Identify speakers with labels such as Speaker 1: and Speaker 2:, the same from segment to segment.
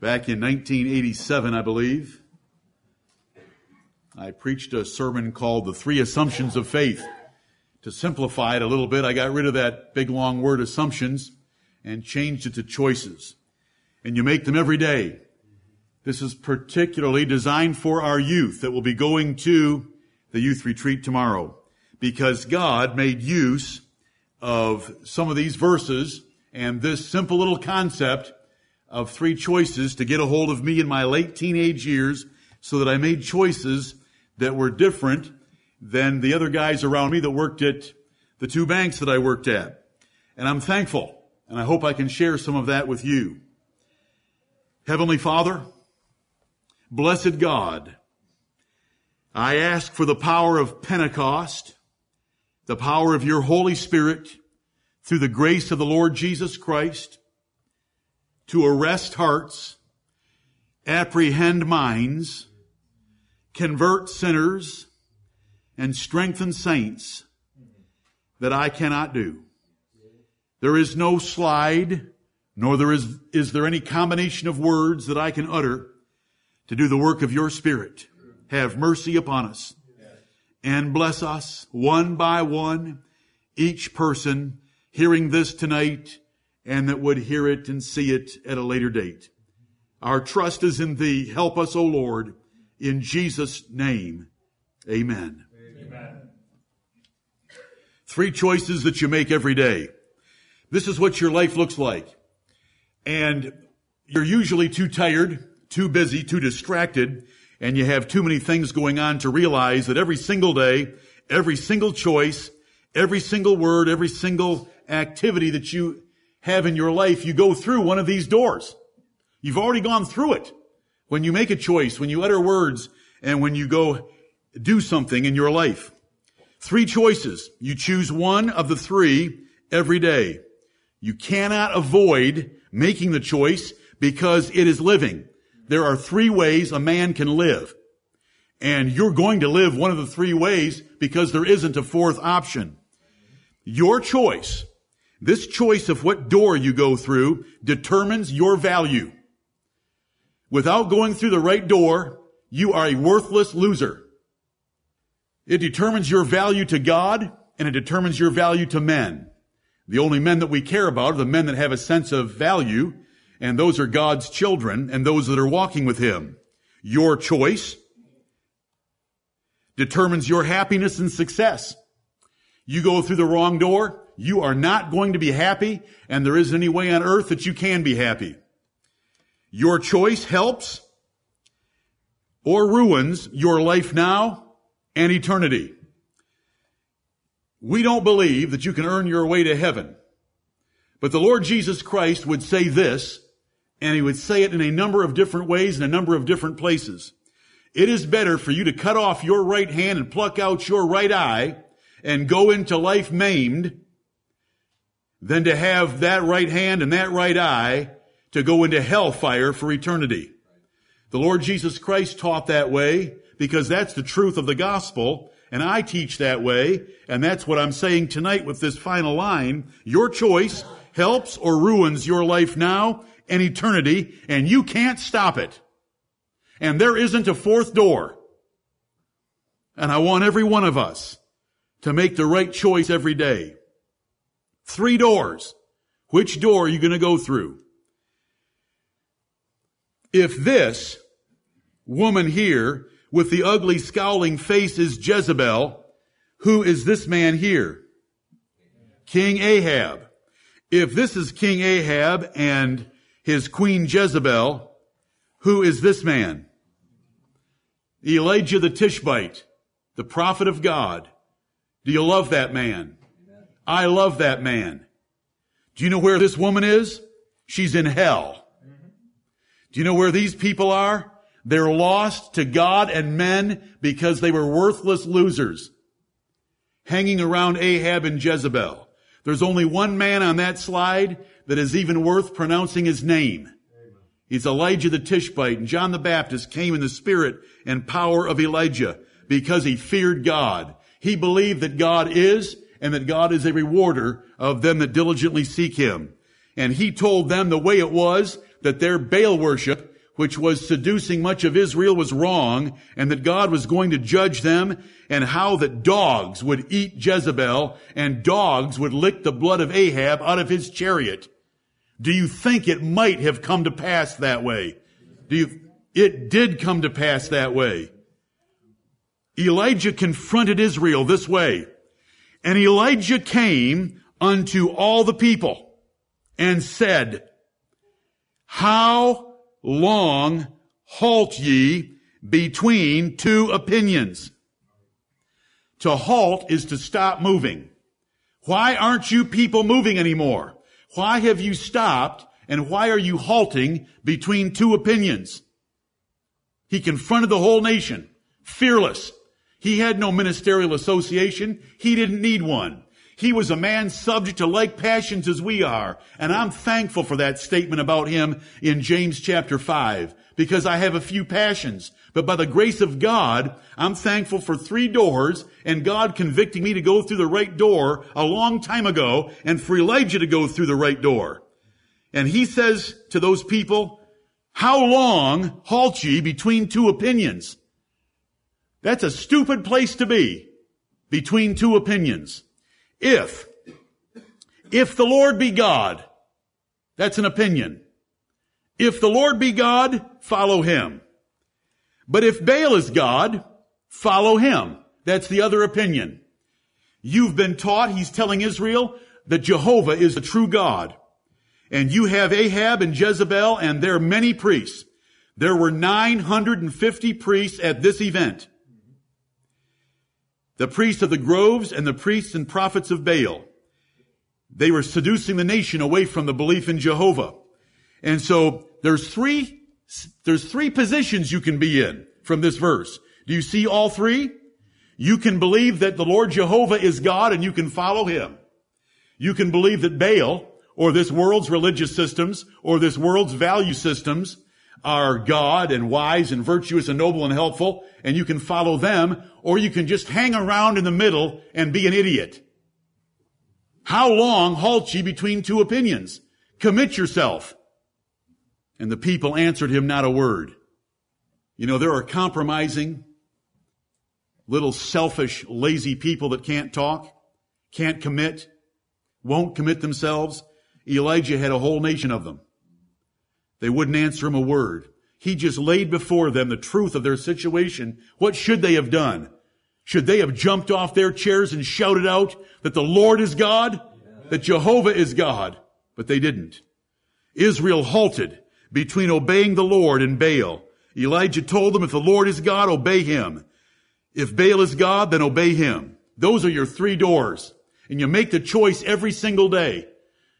Speaker 1: Back in 1987, I believe, I preached a sermon called The Three Assumptions of Faith. To simplify it a little bit, I got rid of that big long word assumptions and changed it to choices. And you make them every day. This is particularly designed for our youth that will be going to the youth retreat tomorrow because God made use of some of these verses and this simple little concept of three choices to get a hold of me in my late teenage years so that I made choices that were different than the other guys around me that worked at the two banks that I worked at. And I'm thankful and I hope I can share some of that with you. Heavenly Father, blessed God, I ask for the power of Pentecost, the power of your Holy Spirit through the grace of the Lord Jesus Christ to arrest hearts, apprehend minds, convert sinners, and strengthen saints that I cannot do. There is no slide, nor there is, is there any combination of words that I can utter to do the work of your Spirit. Have mercy upon us and bless us one by one, each person hearing this tonight and that would hear it and see it at a later date. Our trust is in thee. Help us, O Lord, in Jesus' name. Amen. Amen. Three choices that you make every day. This is what your life looks like. And you're usually too tired, too busy, too distracted, and you have too many things going on to realize that every single day, every single choice, every single word, every single activity that you have in your life, you go through one of these doors. You've already gone through it. When you make a choice, when you utter words, and when you go do something in your life. Three choices. You choose one of the three every day. You cannot avoid making the choice because it is living. There are three ways a man can live. And you're going to live one of the three ways because there isn't a fourth option. Your choice this choice of what door you go through determines your value. Without going through the right door, you are a worthless loser. It determines your value to God and it determines your value to men. The only men that we care about are the men that have a sense of value and those are God's children and those that are walking with Him. Your choice determines your happiness and success. You go through the wrong door, you are not going to be happy, and there isn't any way on earth that you can be happy. Your choice helps or ruins your life now and eternity. We don't believe that you can earn your way to heaven. But the Lord Jesus Christ would say this, and he would say it in a number of different ways in a number of different places. It is better for you to cut off your right hand and pluck out your right eye and go into life maimed than to have that right hand and that right eye to go into hellfire for eternity. The Lord Jesus Christ taught that way because that's the truth of the gospel and I teach that way and that's what I'm saying tonight with this final line. Your choice helps or ruins your life now and eternity and you can't stop it. And there isn't a fourth door. And I want every one of us to make the right choice every day. Three doors. Which door are you going to go through? If this woman here with the ugly scowling face is Jezebel, who is this man here? King Ahab. If this is King Ahab and his queen Jezebel, who is this man? Elijah the Tishbite, the prophet of God. Do you love that man? I love that man. Do you know where this woman is? She's in hell. Do you know where these people are? They're lost to God and men because they were worthless losers. Hanging around Ahab and Jezebel. There's only one man on that slide that is even worth pronouncing his name. He's Elijah the Tishbite, and John the Baptist came in the spirit and power of Elijah because he feared God. He believed that God is and that God is a rewarder of them that diligently seek Him. And He told them the way it was that their Baal worship, which was seducing much of Israel, was wrong, and that God was going to judge them, and how that dogs would eat Jezebel, and dogs would lick the blood of Ahab out of his chariot. Do you think it might have come to pass that way? Do you, it did come to pass that way. Elijah confronted Israel this way. And Elijah came unto all the people and said, How long halt ye between two opinions? To halt is to stop moving. Why aren't you people moving anymore? Why have you stopped and why are you halting between two opinions? He confronted the whole nation, fearless. He had no ministerial association. He didn't need one. He was a man subject to like passions as we are. And I'm thankful for that statement about him in James chapter 5 because I have a few passions. But by the grace of God, I'm thankful for three doors and God convicting me to go through the right door a long time ago and for Elijah to go through the right door. And he says to those people, how long halt ye between two opinions? That's a stupid place to be between two opinions. If, if the Lord be God, that's an opinion. If the Lord be God, follow him. But if Baal is God, follow him. That's the other opinion. You've been taught, he's telling Israel, that Jehovah is the true God. And you have Ahab and Jezebel and their many priests. There were 950 priests at this event. The priests of the groves and the priests and prophets of Baal. They were seducing the nation away from the belief in Jehovah. And so there's three, there's three positions you can be in from this verse. Do you see all three? You can believe that the Lord Jehovah is God and you can follow him. You can believe that Baal or this world's religious systems or this world's value systems are God and wise and virtuous and noble and helpful and you can follow them or you can just hang around in the middle and be an idiot. How long halt ye between two opinions? Commit yourself. And the people answered him not a word. You know, there are compromising, little selfish, lazy people that can't talk, can't commit, won't commit themselves. Elijah had a whole nation of them. They wouldn't answer him a word. He just laid before them the truth of their situation. What should they have done? Should they have jumped off their chairs and shouted out that the Lord is God? That Jehovah is God? But they didn't. Israel halted between obeying the Lord and Baal. Elijah told them, if the Lord is God, obey him. If Baal is God, then obey him. Those are your three doors. And you make the choice every single day.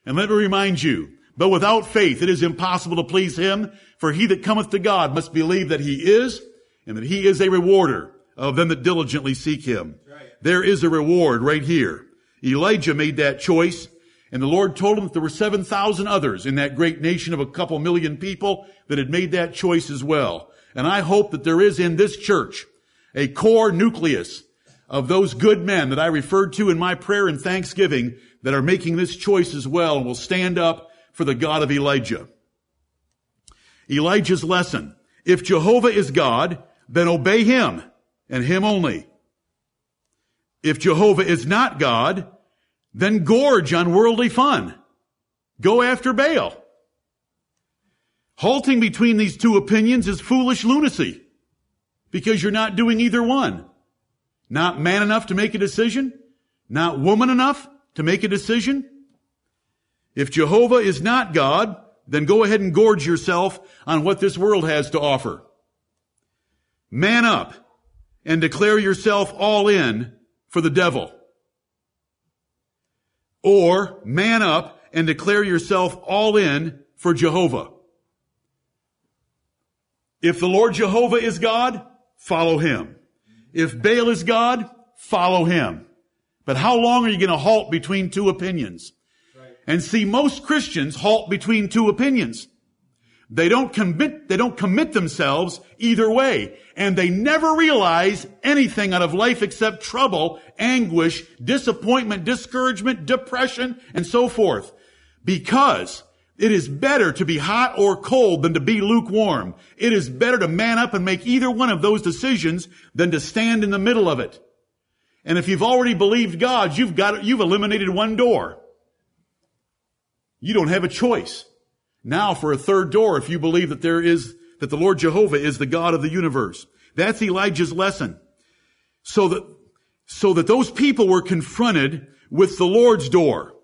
Speaker 1: And let me remind you, but without faith it is impossible to please him, for he that cometh to God must believe that he is, and that he is a rewarder of them that diligently seek him. Right. There is a reward right here. Elijah made that choice, and the Lord told him that there were 7,000 others in that great nation of a couple million people that had made that choice as well. And I hope that there is in this church a core nucleus of those good men that I referred to in my prayer and thanksgiving that are making this choice as well and will stand up for the God of Elijah. Elijah's lesson. If Jehovah is God, then obey him and him only. If Jehovah is not God, then gorge on worldly fun. Go after Baal. Halting between these two opinions is foolish lunacy because you're not doing either one. Not man enough to make a decision, not woman enough to make a decision. If Jehovah is not God, then go ahead and gorge yourself on what this world has to offer. Man up and declare yourself all in for the devil. Or man up and declare yourself all in for Jehovah. If the Lord Jehovah is God, follow him. If Baal is God, follow him. But how long are you going to halt between two opinions? And see, most Christians halt between two opinions. They don't commit, they don't commit themselves either way. And they never realize anything out of life except trouble, anguish, disappointment, discouragement, depression, and so forth. Because It is better to be hot or cold than to be lukewarm. It is better to man up and make either one of those decisions than to stand in the middle of it. And if you've already believed God, you've got, you've eliminated one door. You don't have a choice. Now for a third door, if you believe that there is, that the Lord Jehovah is the God of the universe. That's Elijah's lesson. So that, so that those people were confronted with the Lord's door.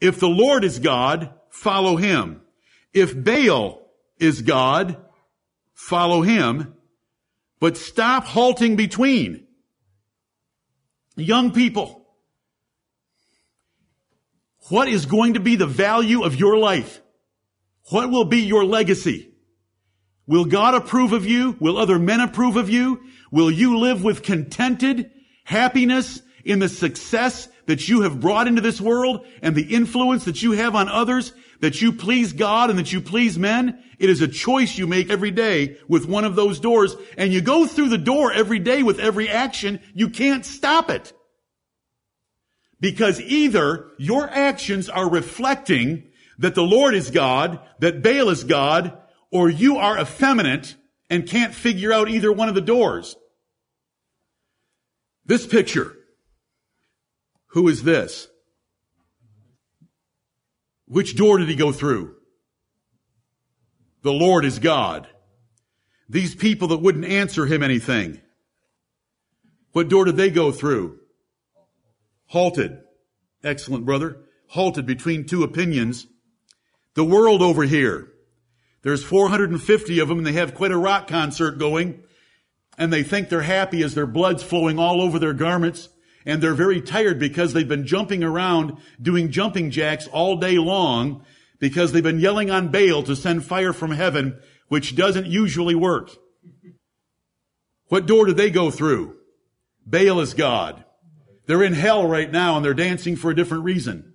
Speaker 1: If the Lord is God, follow him. If Baal is God, follow him. But stop halting between. Young people, what is going to be the value of your life? What will be your legacy? Will God approve of you? Will other men approve of you? Will you live with contented happiness in the success that you have brought into this world and the influence that you have on others, that you please God and that you please men? It is a choice you make every day with one of those doors and you go through the door every day with every action. You can't stop it. Because either your actions are reflecting that the Lord is God, that Baal is God, or you are effeminate and can't figure out either one of the doors. This picture. Who is this? Which door did he go through? The Lord is God. These people that wouldn't answer him anything. What door did they go through? Halted. Excellent, brother. Halted between two opinions. The world over here. There's 450 of them and they have quite a rock concert going and they think they're happy as their blood's flowing all over their garments and they're very tired because they've been jumping around doing jumping jacks all day long because they've been yelling on Baal to send fire from heaven, which doesn't usually work. What door did they go through? Baal is God. They're in hell right now and they're dancing for a different reason.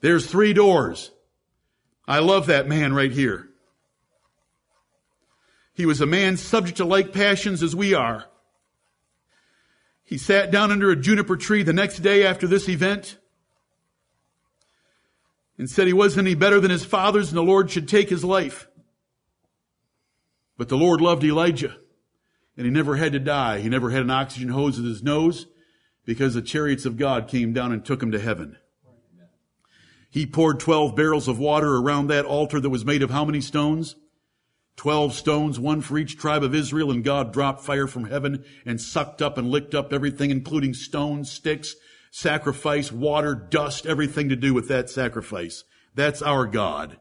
Speaker 1: There's three doors. I love that man right here. He was a man subject to like passions as we are. He sat down under a juniper tree the next day after this event and said he wasn't any better than his fathers and the Lord should take his life. But the Lord loved Elijah and he never had to die. He never had an oxygen hose at his nose because the chariots of God came down and took him to heaven. He poured 12 barrels of water around that altar that was made of how many stones? 12 stones, one for each tribe of Israel, and God dropped fire from heaven and sucked up and licked up everything, including stones, sticks, sacrifice, water, dust, everything to do with that sacrifice. That's our God.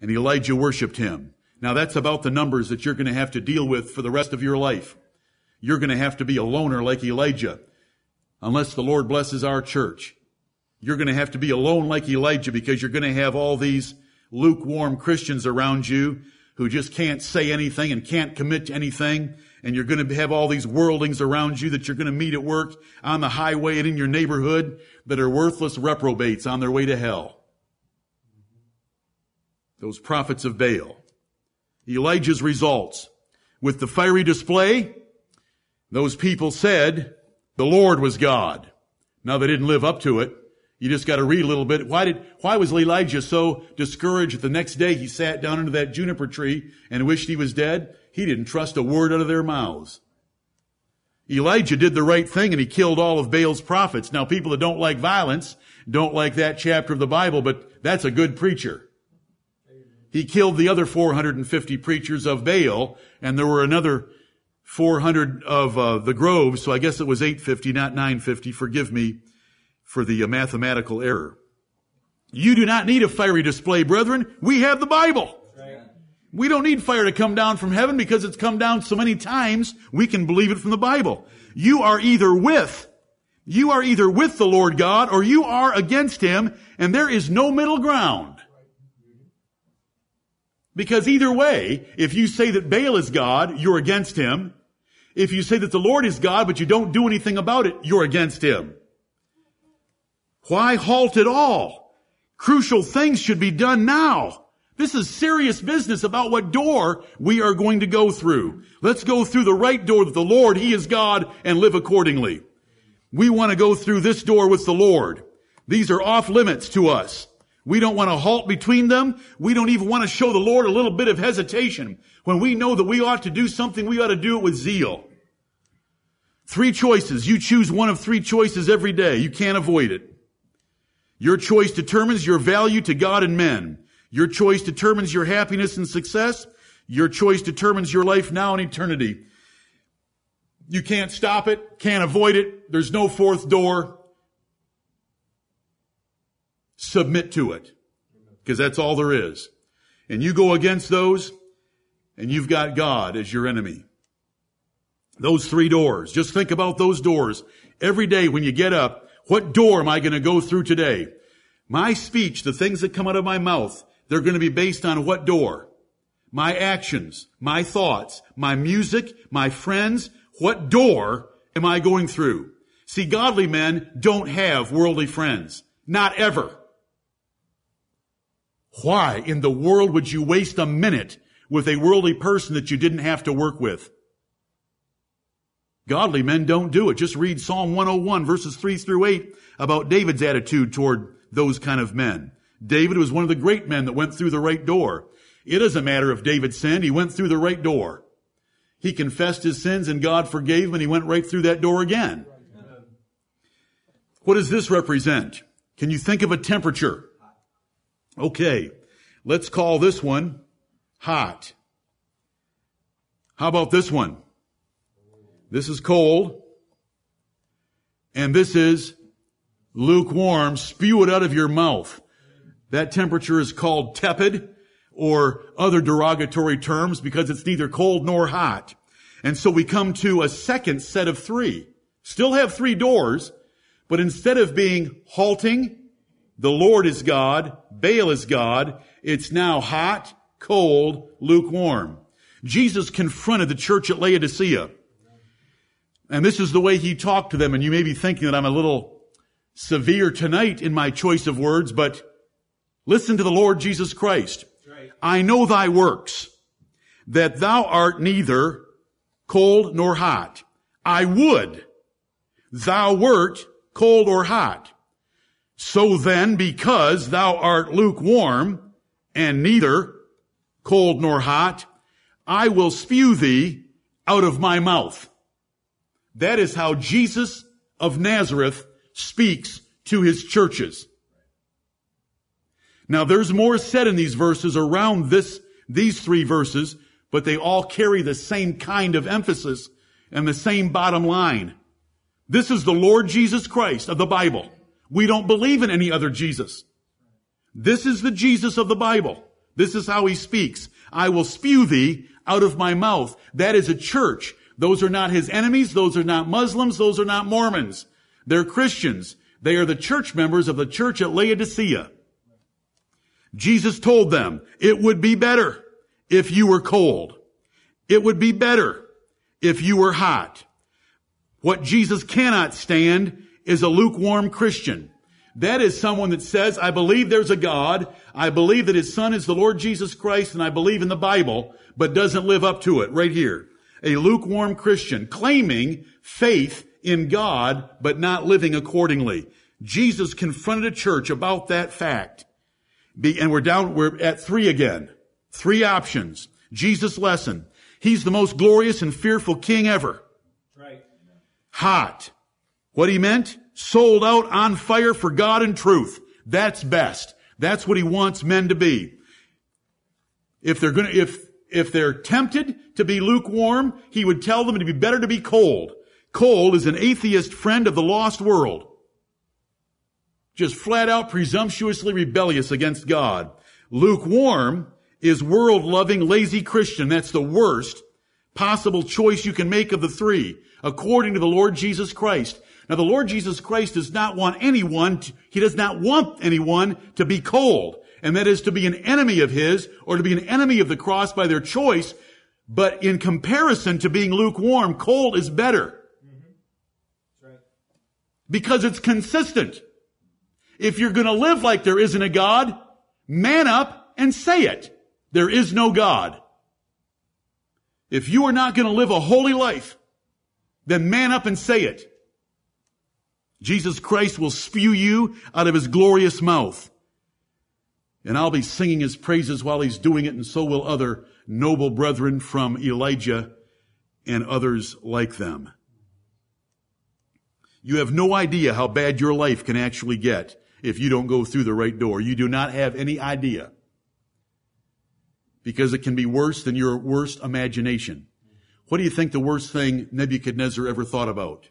Speaker 1: And Elijah worshiped him. Now that's about the numbers that you're going to have to deal with for the rest of your life. You're going to have to be a loner like Elijah, unless the Lord blesses our church. You're going to have to be alone like Elijah because you're going to have all these lukewarm Christians around you who just can't say anything and can't commit to anything. And you're going to have all these worldlings around you that you're going to meet at work, on the highway and in your neighborhood that are worthless reprobates on their way to hell. Those prophets of Baal. Elijah's results. With the fiery display, those people said the Lord was God. Now they didn't live up to it. You just got to read a little bit. Why did, why was Elijah so discouraged that the next day he sat down under that juniper tree and wished he was dead? He didn't trust a word out of their mouths. Elijah did the right thing and he killed all of Baal's prophets. Now people that don't like violence don't like that chapter of the Bible, but that's a good preacher. He killed the other 450 preachers of Baal and there were another 400 of uh, the groves, so I guess it was 850, not 950. Forgive me for the uh, mathematical error. You do not need a fiery display, brethren. We have the Bible. We don't need fire to come down from heaven because it's come down so many times, we can believe it from the Bible. You are either with, you are either with the Lord God or you are against Him and there is no middle ground. Because either way, if you say that Baal is God, you're against Him. If you say that the Lord is God, but you don't do anything about it, you're against Him. Why halt at all? Crucial things should be done now. This is serious business about what door we are going to go through. Let's go through the right door that the Lord, He is God, and live accordingly. We want to go through this door with the Lord. These are off limits to us. We don't want to halt between them. We don't even want to show the Lord a little bit of hesitation. When we know that we ought to do something, we ought to do it with zeal. Three choices. You choose one of three choices every day. You can't avoid it. Your choice determines your value to God and men. Your choice determines your happiness and success. Your choice determines your life now and eternity. You can't stop it, can't avoid it. There's no fourth door submit to it. Because that's all there is. And you go against those, and you've got God as your enemy. Those three doors. Just think about those doors. Every day when you get up, what door am I going to go through today? My speech, the things that come out of my mouth, they're going to be based on what door? My actions, my thoughts, my music, my friends, what door am I going through? See, godly men don't have worldly friends. Not ever. Why in the world would you waste a minute with a worldly person that you didn't have to work with? Godly men don't do it. Just read Psalm 101 verses 3 through 8 about David's attitude toward those kind of men. David was one of the great men that went through the right door. It doesn't matter if David sinned. He went through the right door. He confessed his sins and God forgave him and he went right through that door again. What does this represent? Can you think of a temperature? Okay, let's call this one hot. How about this one? This is cold. And this is lukewarm. Spew it out of your mouth. That temperature is called tepid or other derogatory terms because it's neither cold nor hot. And so we come to a second set of three. Still have three doors, but instead of being halting, the Lord is God, Baal is God. It's now hot, cold, lukewarm. Jesus confronted the church at Laodicea. And this is the way he talked to them. And you may be thinking that I'm a little severe tonight in my choice of words, but listen to the Lord Jesus Christ. I know thy works, that thou art neither cold nor hot. I would thou wert cold or hot. So then, because thou art lukewarm and neither cold nor hot, I will spew thee out of my mouth. That is how Jesus of Nazareth speaks to his churches. Now there's more said in these verses around this, these three verses, but they all carry the same kind of emphasis and the same bottom line. This is the Lord Jesus Christ of the Bible. We don't believe in any other Jesus. This is the Jesus of the Bible. This is how he speaks. I will spew thee out of my mouth. That is a church. Those are not his enemies. Those are not Muslims. Those are not Mormons. They're Christians. They are the church members of the church at Laodicea. Jesus told them, it would be better if you were cold. It would be better if you were hot. What Jesus cannot stand is a lukewarm Christian. That is someone that says, I believe there's a God, I believe that his son is the Lord Jesus Christ, and I believe in the Bible, but doesn't live up to it right here. A lukewarm Christian claiming faith in God, but not living accordingly. Jesus confronted a church about that fact. and we're down, we're at three again. Three options. Jesus' lesson. He's the most glorious and fearful king ever. Right. Hot. What he meant? Sold out on fire for God and truth. That's best. That's what he wants men to be. If they're gonna, if, if they're tempted to be lukewarm, he would tell them to be better to be cold. Cold is an atheist friend of the lost world. Just flat out presumptuously rebellious against God. Lukewarm is world loving, lazy Christian. That's the worst possible choice you can make of the three, according to the Lord Jesus Christ. Now the Lord Jesus Christ does not want anyone, to, He does not want anyone to be cold. And that is to be an enemy of His or to be an enemy of the cross by their choice. But in comparison to being lukewarm, cold is better. Mm-hmm. Because it's consistent. If you're gonna live like there isn't a God, man up and say it. There is no God. If you are not gonna live a holy life, then man up and say it. Jesus Christ will spew you out of his glorious mouth. And I'll be singing his praises while he's doing it, and so will other noble brethren from Elijah and others like them. You have no idea how bad your life can actually get if you don't go through the right door. You do not have any idea. Because it can be worse than your worst imagination. What do you think the worst thing Nebuchadnezzar ever thought about?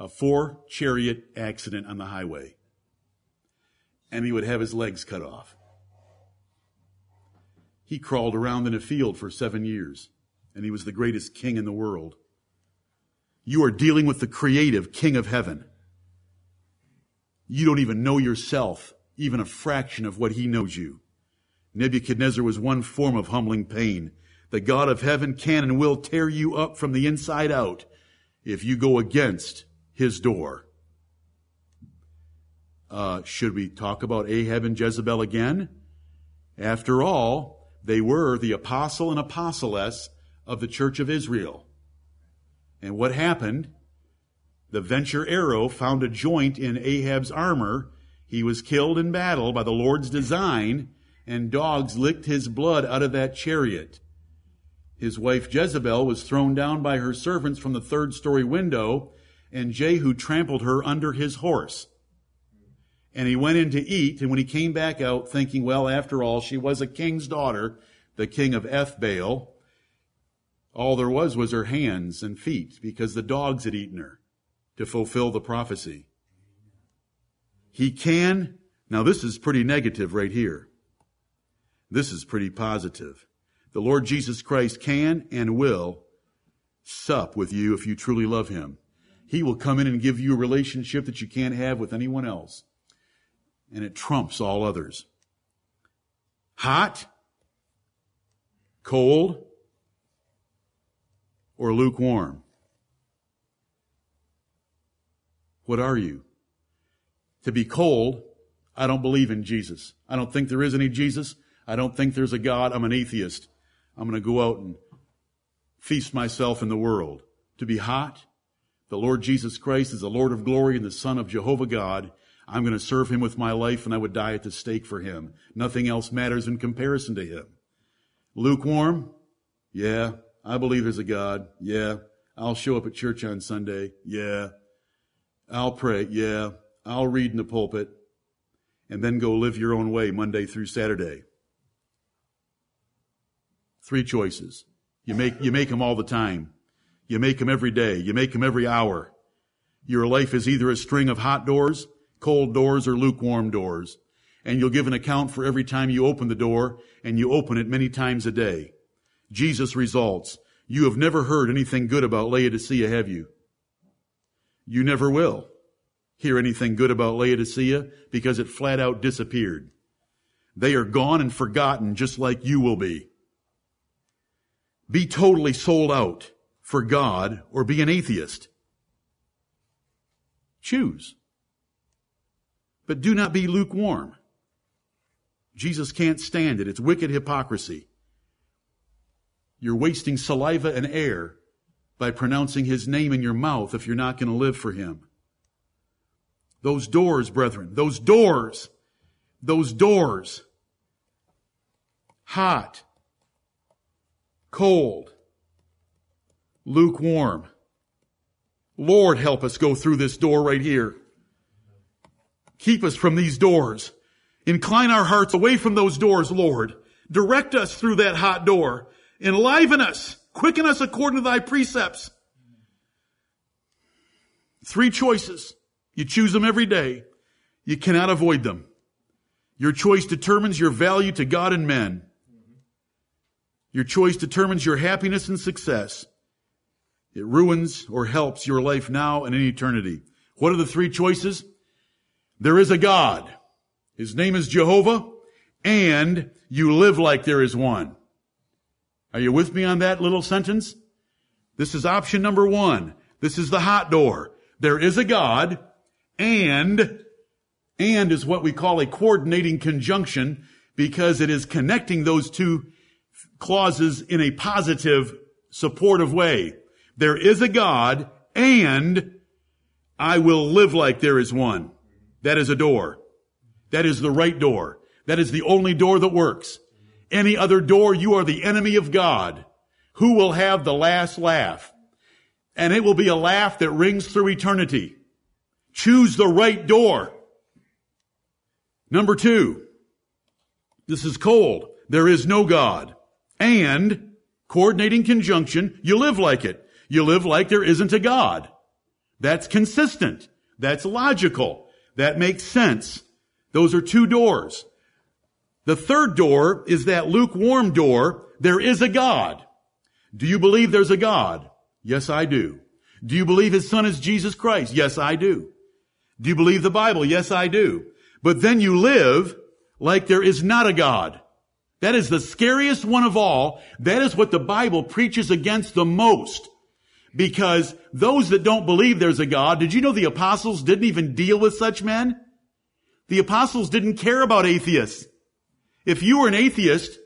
Speaker 1: A four chariot accident on the highway. And he would have his legs cut off. He crawled around in a field for seven years, and he was the greatest king in the world. You are dealing with the creative king of heaven. You don't even know yourself, even a fraction of what he knows you. Nebuchadnezzar was one form of humbling pain. The God of heaven can and will tear you up from the inside out if you go against his door. Uh, should we talk about Ahab and Jezebel again? After all, they were the apostle and apostless of the church of Israel. And what happened? The venture arrow found a joint in Ahab's armor. He was killed in battle by the Lord's design, and dogs licked his blood out of that chariot. His wife Jezebel was thrown down by her servants from the third story window, and Jehu trampled her under his horse. And he went in to eat, and when he came back out, thinking, well, after all, she was a king's daughter, the king of Ethbaal, all there was was her hands and feet, because the dogs had eaten her to fulfill the prophecy. He can, now this is pretty negative right here. This is pretty positive. The Lord Jesus Christ can and will sup with you if you truly love Him. He will come in and give you a relationship that you can't have with anyone else. And it trumps all others. Hot, cold, or lukewarm? What are you? To be cold, I don't believe in Jesus. I don't think there is any Jesus. I don't think there's a God. I'm an atheist. I'm going to go out and feast myself in the world. To be hot, the Lord Jesus Christ is the Lord of glory and the Son of Jehovah God. I'm going to serve him with my life and I would die at the stake for him. Nothing else matters in comparison to him. Lukewarm? Yeah, I believe there's a God. Yeah. I'll show up at church on Sunday. Yeah. I'll pray. Yeah. I'll read in the pulpit and then go live your own way Monday through Saturday. Three choices. You make, you make them all the time. You make them every day. You make them every hour. Your life is either a string of hot doors, cold doors, or lukewarm doors. And you'll give an account for every time you open the door, and you open it many times a day. Jesus results. You have never heard anything good about Laodicea, have you? You never will hear anything good about Laodicea because it flat out disappeared. They are gone and forgotten just like you will be. Be totally sold out for God or be an atheist. Choose. But do not be lukewarm. Jesus can't stand it. It's wicked hypocrisy. You're wasting saliva and air by pronouncing his name in your mouth if you're not going to live for him. Those doors, brethren, those doors, those doors, hot, cold, lukewarm. Lord, help us go through this door right here. Keep us from these doors. Incline our hearts away from those doors, Lord. Direct us through that hot door Enliven us. Quicken us according to thy precepts. Three choices. You choose them every day. You cannot avoid them. Your choice determines your value to God and men. Your choice determines your happiness and success. It ruins or helps your life now and in eternity. What are the three choices? There is a God. His name is Jehovah and you live like there is one. Are you with me on that little sentence? This is option number one. This is the hot door. There is a God and, and is what we call a coordinating conjunction because it is connecting those two clauses in a positive, supportive way. There is a God and I will live like there is one. That is a door. That is the right door. That is the only door that works. Any other door, you are the enemy of God. Who will have the last laugh? And it will be a laugh that rings through eternity. Choose the right door. Number two, this is cold. There is no God. And, coordinating conjunction, you live like it. You live like there isn't a God. That's consistent. That's logical. That makes sense. Those are two doors. The third door is that lukewarm door. There is a God. Do you believe there's a God? Yes, I do. Do you believe his son is Jesus Christ? Yes, I do. Do you believe the Bible? Yes, I do. But then you live like there is not a God. That is the scariest one of all. That is what the Bible preaches against the most. Because those that don't believe there's a God, did you know the apostles didn't even deal with such men? The apostles didn't care about atheists. If you were an atheist,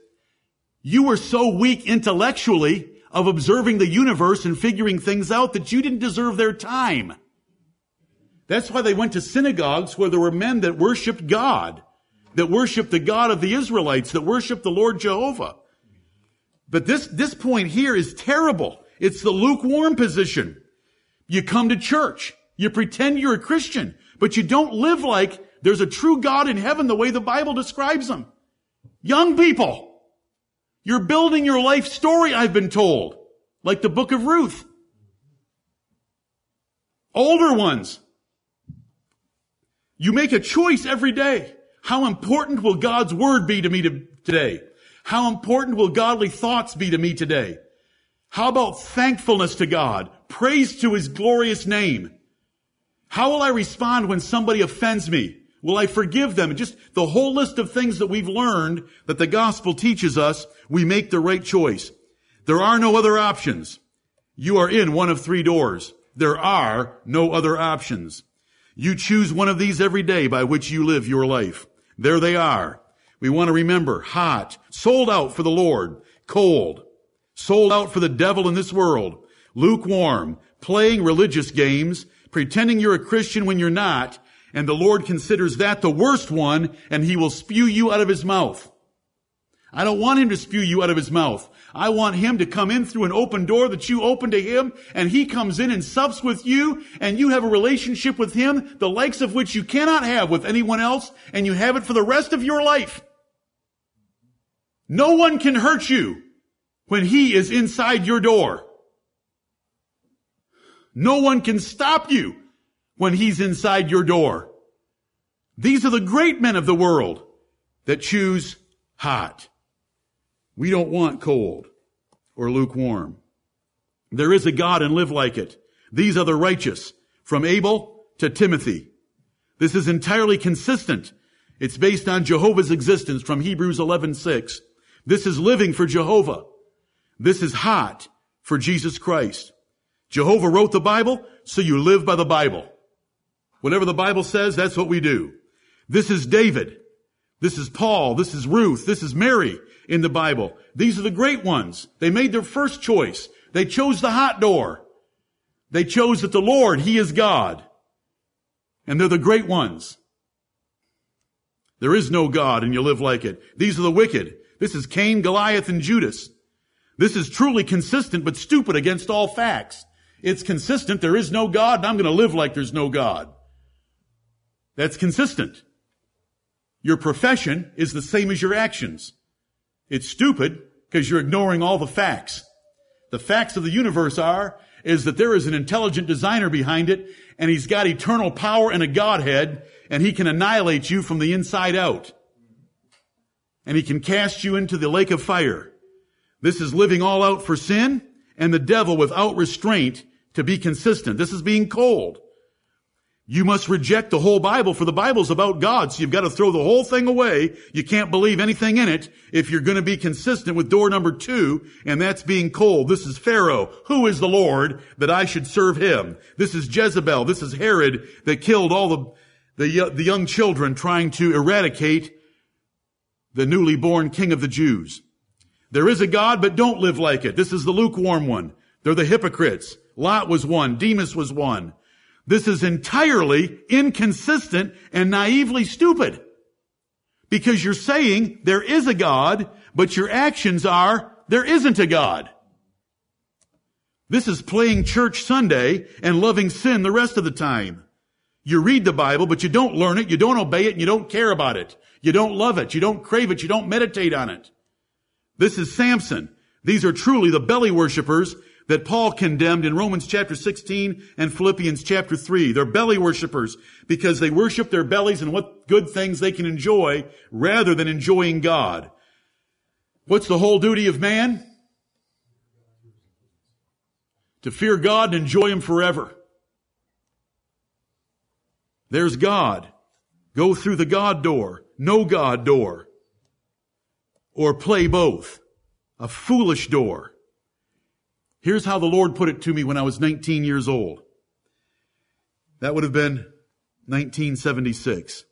Speaker 1: you were so weak intellectually of observing the universe and figuring things out that you didn't deserve their time. That's why they went to synagogues where there were men that worshiped God, that worshiped the God of the Israelites, that worshiped the Lord Jehovah. But this, this point here is terrible. It's the lukewarm position. You come to church. You pretend you're a Christian, but you don't live like there's a true God in heaven the way the Bible describes him. Young people, you're building your life story, I've been told, like the book of Ruth. Older ones, you make a choice every day. How important will God's word be to me today? How important will godly thoughts be to me today? How about thankfulness to God? Praise to his glorious name. How will I respond when somebody offends me? Will I forgive them? Just the whole list of things that we've learned that the gospel teaches us, we make the right choice. There are no other options. You are in one of three doors. There are no other options. You choose one of these every day by which you live your life. There they are. We want to remember hot, sold out for the Lord, cold, sold out for the devil in this world, lukewarm, playing religious games, pretending you're a Christian when you're not, and the Lord considers that the worst one, and he will spew you out of his mouth. I don't want him to spew you out of his mouth. I want him to come in through an open door that you open to him and he comes in and sups with you and you have a relationship with him, the likes of which you cannot have with anyone else and you have it for the rest of your life. No one can hurt you when he is inside your door. No one can stop you when he's inside your door. These are the great men of the world that choose hot. We don't want cold or lukewarm. There is a God and live like it. These are the righteous from Abel to Timothy. This is entirely consistent. It's based on Jehovah's existence from Hebrews 11:6. This is living for Jehovah. This is hot for Jesus Christ. Jehovah wrote the Bible, so you live by the Bible. Whatever the Bible says, that's what we do. This is David. This is Paul. This is Ruth. This is Mary in the Bible. These are the great ones. They made their first choice. They chose the hot door. They chose that the Lord, He is God. And they're the great ones. There is no God and you live like it. These are the wicked. This is Cain, Goliath, and Judas. This is truly consistent but stupid against all facts. It's consistent. There is no God and I'm going to live like there's no God. That's consistent. Your profession is the same as your actions. It's stupid because you're ignoring all the facts. The facts of the universe are, is that there is an intelligent designer behind it and he's got eternal power and a Godhead and he can annihilate you from the inside out. And he can cast you into the lake of fire. This is living all out for sin and the devil without restraint to be consistent. This is being cold. You must reject the whole Bible for the Bible's about God. So you've got to throw the whole thing away. You can't believe anything in it if you're going to be consistent with door number two, and that's being cold. This is Pharaoh. Who is the Lord that I should serve him? This is Jezebel. This is Herod that killed all the, the, uh, the young children trying to eradicate the newly born king of the Jews. There is a God, but don't live like it. This is the lukewarm one. They're the hypocrites. Lot was one. Demas was one. This is entirely inconsistent and naively stupid. Because you're saying there is a God, but your actions are there isn't a God. This is playing church Sunday and loving sin the rest of the time. You read the Bible, but you don't learn it, you don't obey it, and you don't care about it. You don't love it, you don't crave it, you don't meditate on it. This is Samson. These are truly the belly worshippers that Paul condemned in Romans chapter 16 and Philippians chapter 3. They're belly worshippers because they worship their bellies and what good things they can enjoy rather than enjoying God. What's the whole duty of man? To fear God and enjoy Him forever. There's God. Go through the God door. No God door. Or play both. A foolish door. Here's how the Lord put it to me when I was 19 years old. That would have been 1976.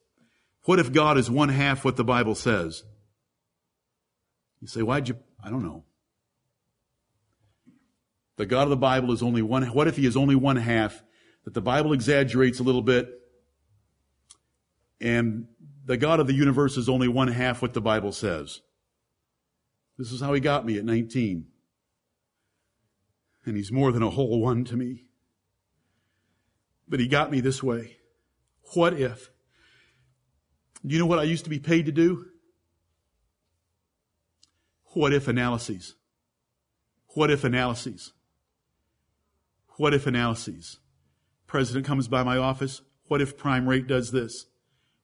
Speaker 1: What if God is one half what the Bible says? You say, why'd you, I don't know. The God of the Bible is only one, what if he is only one half, that the Bible exaggerates a little bit, and the God of the universe is only one half what the Bible says? This is how he got me at 19. And he's more than a whole one to me. But he got me this way. What if? Do you know what I used to be paid to do? What if analyses? What if analyses? What if analyses? President comes by my office. What if prime rate does this?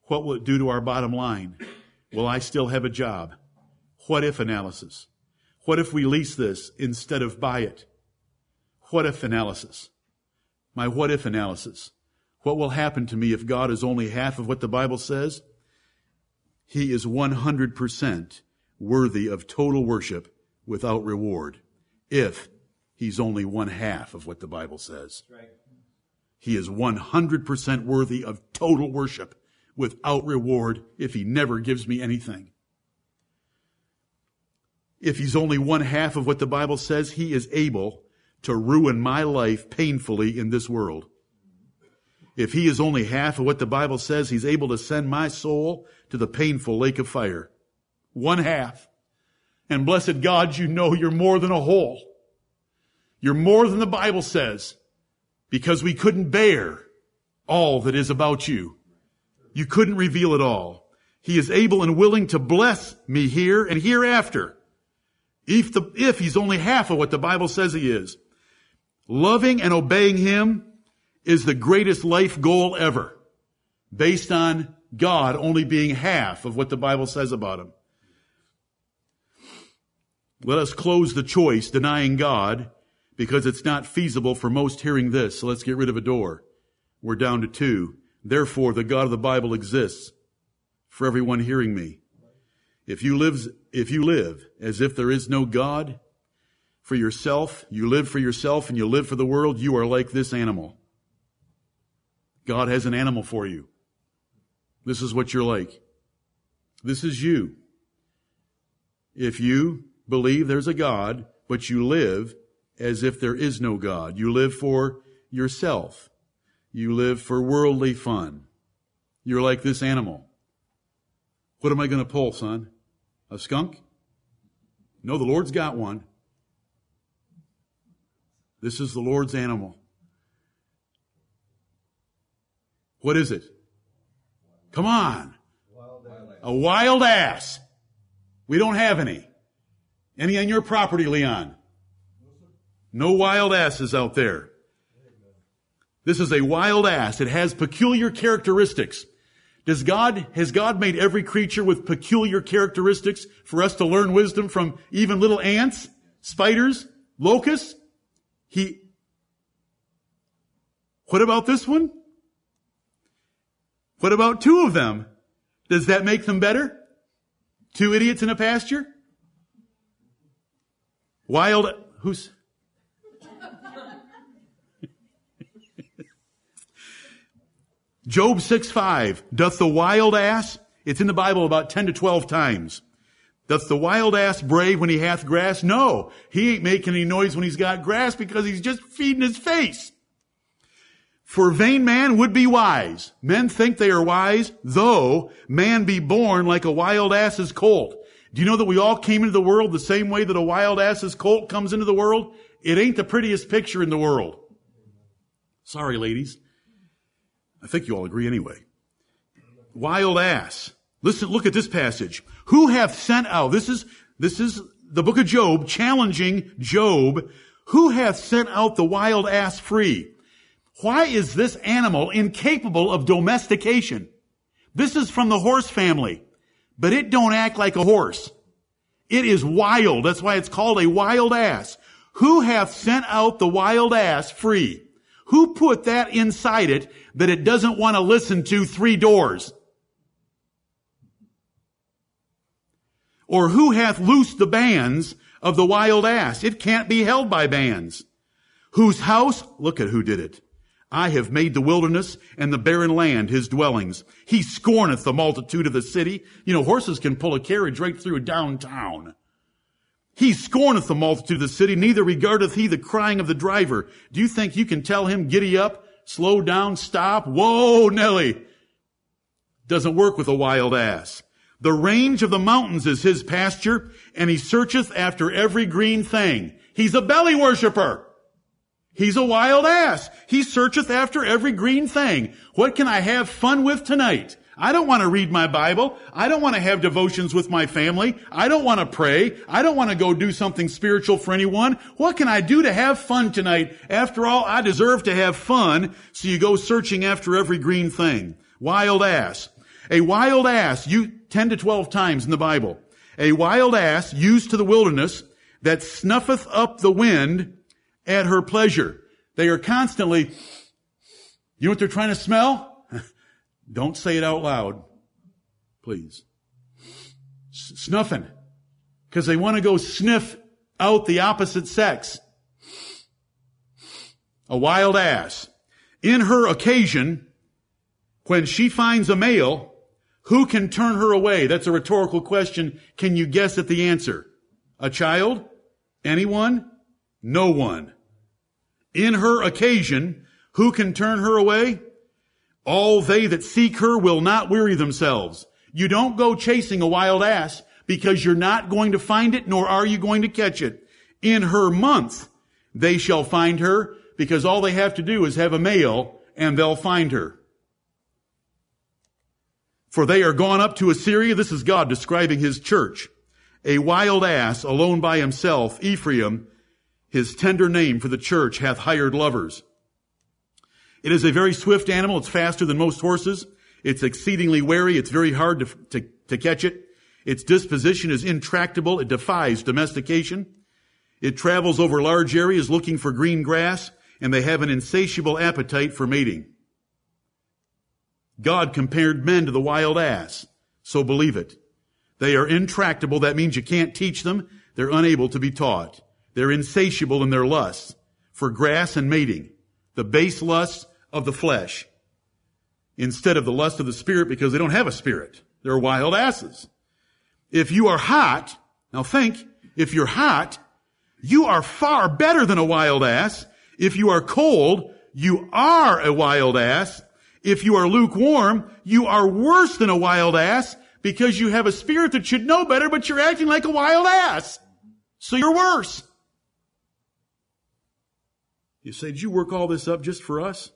Speaker 1: What will it do to our bottom line? Will I still have a job? What if analysis? What if we lease this instead of buy it? What if analysis? My what if analysis. What will happen to me if God is only half of what the Bible says? He is 100% worthy of total worship without reward if he's only one half of what the Bible says. Right. He is 100% worthy of total worship without reward if he never gives me anything. If he's only one half of what the Bible says, he is able to ruin my life painfully in this world. If he is only half of what the Bible says, he's able to send my soul to the painful lake of fire. One half. And blessed God, you know you're more than a whole. You're more than the Bible says because we couldn't bear all that is about you. You couldn't reveal it all. He is able and willing to bless me here and hereafter. If, the, if he's only half of what the Bible says he is. Loving and obeying him is the greatest life goal ever based on God only being half of what the Bible says about him. Let us close the choice denying God because it's not feasible for most hearing this. So let's get rid of a door. We're down to two. Therefore, the God of the Bible exists for everyone hearing me. If you live, if you live as if there is no God for yourself, you live for yourself and you live for the world, you are like this animal. God has an animal for you. This is what you're like. This is you. If you believe there's a God, but you live as if there is no God. You live for yourself. You live for worldly fun. You're like this animal. What am I going to pull, son? A skunk? No, the Lord's got one. This is the Lord's animal. What is it? Come on. A wild ass. We don't have any. Any on your property, Leon? No wild asses out there. This is a wild ass. It has peculiar characteristics. Does God, has God made every creature with peculiar characteristics for us to learn wisdom from even little ants, spiders, locusts? He, what about this one? What about two of them? Does that make them better? Two idiots in a pasture? Wild, who's, Job 6 5, doth the wild ass, it's in the Bible about 10 to 12 times. Doth the wild ass brave when he hath grass? No. He ain't making any noise when he's got grass because he's just feeding his face. For vain man would be wise. Men think they are wise, though man be born like a wild ass's colt. Do you know that we all came into the world the same way that a wild ass's colt comes into the world? It ain't the prettiest picture in the world. Sorry, ladies. I think you all agree anyway. Wild ass. Listen, look at this passage. Who hath sent out, this is, this is the book of Job challenging Job. Who hath sent out the wild ass free? Why is this animal incapable of domestication? This is from the horse family, but it don't act like a horse. It is wild. That's why it's called a wild ass. Who hath sent out the wild ass free? Who put that inside it that it doesn't want to listen to three doors? Or who hath loosed the bands of the wild ass? It can't be held by bands. Whose house, look at who did it. I have made the wilderness and the barren land his dwellings. He scorneth the multitude of the city. You know, horses can pull a carriage right through downtown. He scorneth the multitude of the city, neither regardeth he the crying of the driver. Do you think you can tell him, giddy up, slow down, stop? Whoa, Nelly. Doesn't work with a wild ass. The range of the mountains is his pasture, and he searcheth after every green thing. He's a belly worshiper. He's a wild ass. He searcheth after every green thing. What can I have fun with tonight? I don't want to read my Bible. I don't want to have devotions with my family. I don't want to pray. I don't want to go do something spiritual for anyone. What can I do to have fun tonight? After all, I deserve to have fun. So you go searching after every green thing. Wild ass. A wild ass, you 10 to 12 times in the Bible. A wild ass used to the wilderness that snuffeth up the wind at her pleasure. They are constantly, you know what they're trying to smell? Don't say it out loud, please. Snuffing. Because they want to go sniff out the opposite sex. A wild ass. In her occasion, when she finds a male, who can turn her away? That's a rhetorical question. Can you guess at the answer? A child? Anyone? No one. In her occasion, who can turn her away? All they that seek her will not weary themselves. You don't go chasing a wild ass because you're not going to find it, nor are you going to catch it. In her month, they shall find her because all they have to do is have a male and they'll find her. For they are gone up to Assyria. This is God describing his church. A wild ass alone by himself, Ephraim, his tender name for the church hath hired lovers. It is a very swift animal. It's faster than most horses. It's exceedingly wary. It's very hard to, to, to catch it. Its disposition is intractable. It defies domestication. It travels over large areas looking for green grass, and they have an insatiable appetite for mating. God compared men to the wild ass, so believe it. They are intractable. That means you can't teach them. They're unable to be taught. They're insatiable in their lusts for grass and mating. The base lusts of the flesh instead of the lust of the spirit because they don't have a spirit. They're wild asses. If you are hot, now think, if you're hot, you are far better than a wild ass. If you are cold, you are a wild ass. If you are lukewarm, you are worse than a wild ass because you have a spirit that should know better, but you're acting like a wild ass. So you're worse. You say, did you work all this up just for us?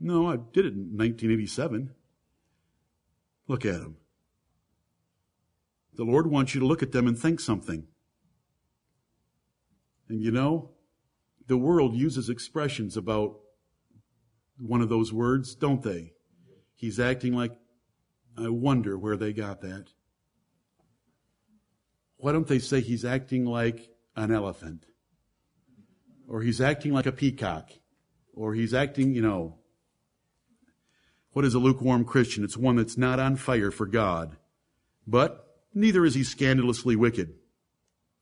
Speaker 1: No, I did it in 1987. Look at them. The Lord wants you to look at them and think something. And you know, the world uses expressions about one of those words, don't they? He's acting like, I wonder where they got that. Why don't they say he's acting like an elephant? Or he's acting like a peacock? Or he's acting, you know, what is a lukewarm Christian? It's one that's not on fire for God, but neither is he scandalously wicked.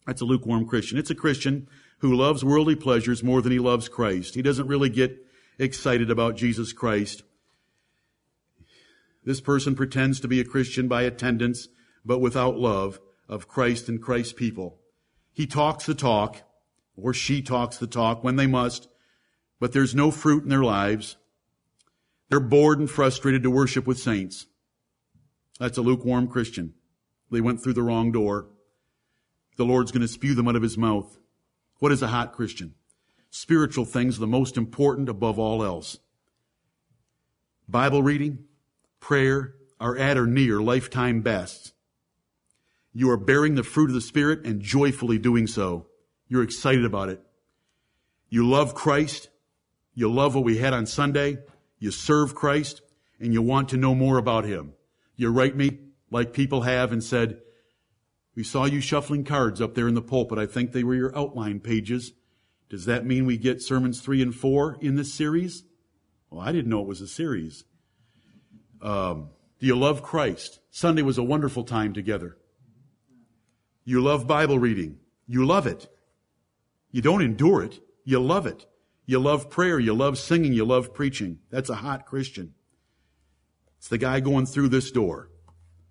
Speaker 1: That's a lukewarm Christian. It's a Christian who loves worldly pleasures more than he loves Christ. He doesn't really get excited about Jesus Christ. This person pretends to be a Christian by attendance, but without love of Christ and Christ's people. He talks the talk, or she talks the talk when they must, but there's no fruit in their lives. They're bored and frustrated to worship with saints. That's a lukewarm Christian. They went through the wrong door. The Lord's going to spew them out of his mouth. What is a hot Christian? Spiritual things are the most important above all else. Bible reading, prayer are at or near lifetime bests. You are bearing the fruit of the Spirit and joyfully doing so. You're excited about it. You love Christ. You love what we had on Sunday. You serve Christ and you want to know more about Him. You write me like people have and said, we saw you shuffling cards up there in the pulpit. I think they were your outline pages. Does that mean we get sermons three and four in this series? Well, I didn't know it was a series. Um, do you love Christ? Sunday was a wonderful time together. You love Bible reading. You love it. You don't endure it. You love it. You love prayer. You love singing. You love preaching. That's a hot Christian. It's the guy going through this door,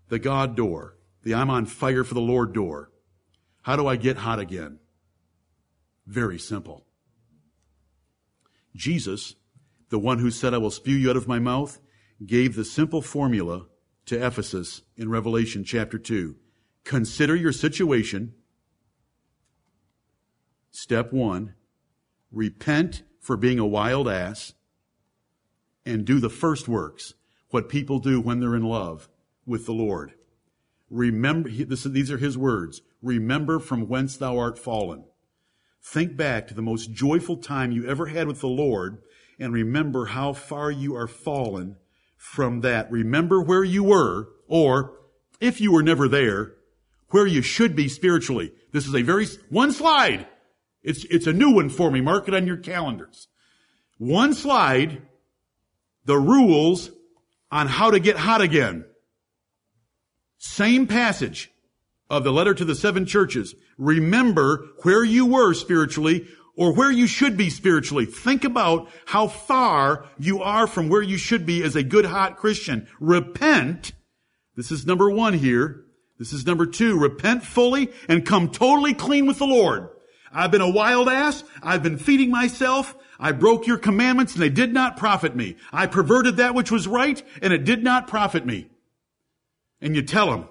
Speaker 1: the God door, the I'm on fire for the Lord door. How do I get hot again? Very simple. Jesus, the one who said, I will spew you out of my mouth, gave the simple formula to Ephesus in Revelation chapter 2. Consider your situation. Step one, repent for being a wild ass and do the first works, what people do when they're in love with the Lord. Remember, this, these are his words. Remember from whence thou art fallen. Think back to the most joyful time you ever had with the Lord and remember how far you are fallen from that. Remember where you were, or if you were never there, where you should be spiritually. This is a very, one slide. It's, it's a new one for me. Mark it on your calendars. One slide, the rules on how to get hot again. Same passage of the letter to the seven churches. Remember where you were spiritually or where you should be spiritually. Think about how far you are from where you should be as a good hot Christian. Repent. This is number one here. This is number two. Repent fully and come totally clean with the Lord. I've been a wild ass. I've been feeding myself. I broke your commandments and they did not profit me. I perverted that which was right and it did not profit me. And you tell them,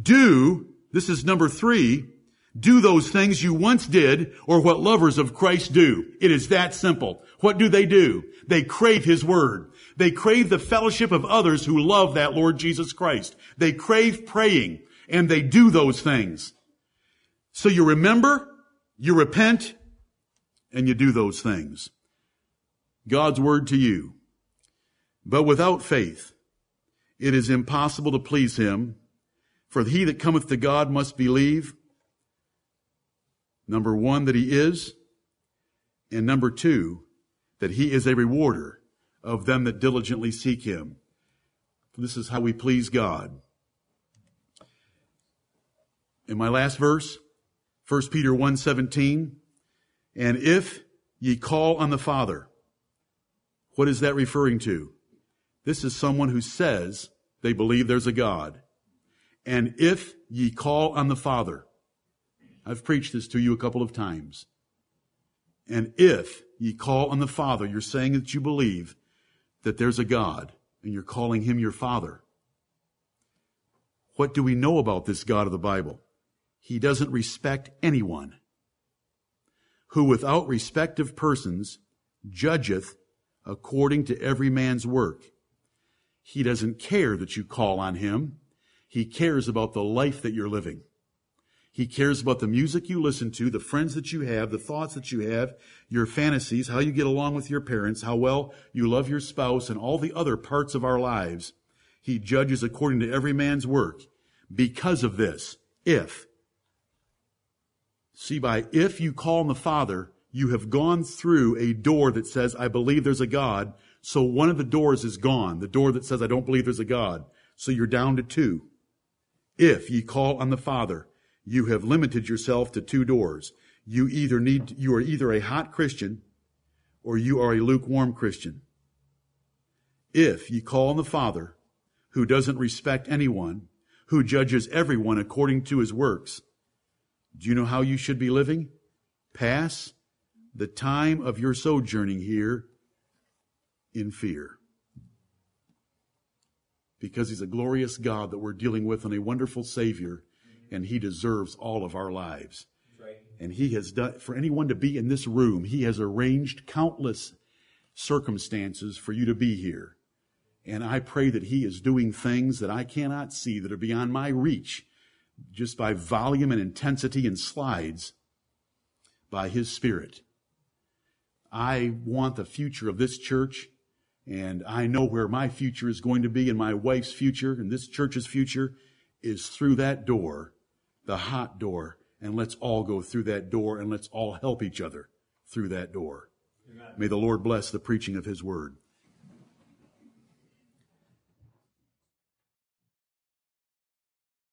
Speaker 1: do, this is number three, do those things you once did or what lovers of Christ do. It is that simple. What do they do? They crave His Word. They crave the fellowship of others who love that Lord Jesus Christ. They crave praying and they do those things. So you remember, you repent, and you do those things. God's Word to you. But without faith, it is impossible to please Him. For he that cometh to God must believe Number one, that he is. And number two, that he is a rewarder of them that diligently seek him. This is how we please God. In my last verse, 1 Peter 1:17, and if ye call on the Father, what is that referring to? This is someone who says they believe there's a God. And if ye call on the Father, I've preached this to you a couple of times. And if ye call on the Father, you're saying that you believe that there's a God and you're calling him your Father. What do we know about this God of the Bible? He doesn't respect anyone. Who without respect of persons judgeth according to every man's work. He doesn't care that you call on him. He cares about the life that you're living. He cares about the music you listen to, the friends that you have, the thoughts that you have, your fantasies, how you get along with your parents, how well you love your spouse, and all the other parts of our lives. He judges according to every man's work. Because of this, if, see by if you call on the Father, you have gone through a door that says, I believe there's a God. So one of the doors is gone. The door that says, I don't believe there's a God. So you're down to two. If ye call on the Father, you have limited yourself to two doors. You either need, you are either a hot Christian or you are a lukewarm Christian. If ye call on the Father, who doesn't respect anyone, who judges everyone according to his works, do you know how you should be living? Pass the time of your sojourning here in fear. Because he's a glorious God that we're dealing with and a wonderful Savior, and he deserves all of our lives. And he has done, for anyone to be in this room, he has arranged countless circumstances for you to be here. And I pray that he is doing things that I cannot see that are beyond my reach just by volume and intensity and slides by his spirit. I want the future of this church and I know where my future is going to be and my wife's future and this church's future is through that door, the hot door. And let's all go through that door and let's all help each other through that door. Amen. May the Lord bless the preaching of his word.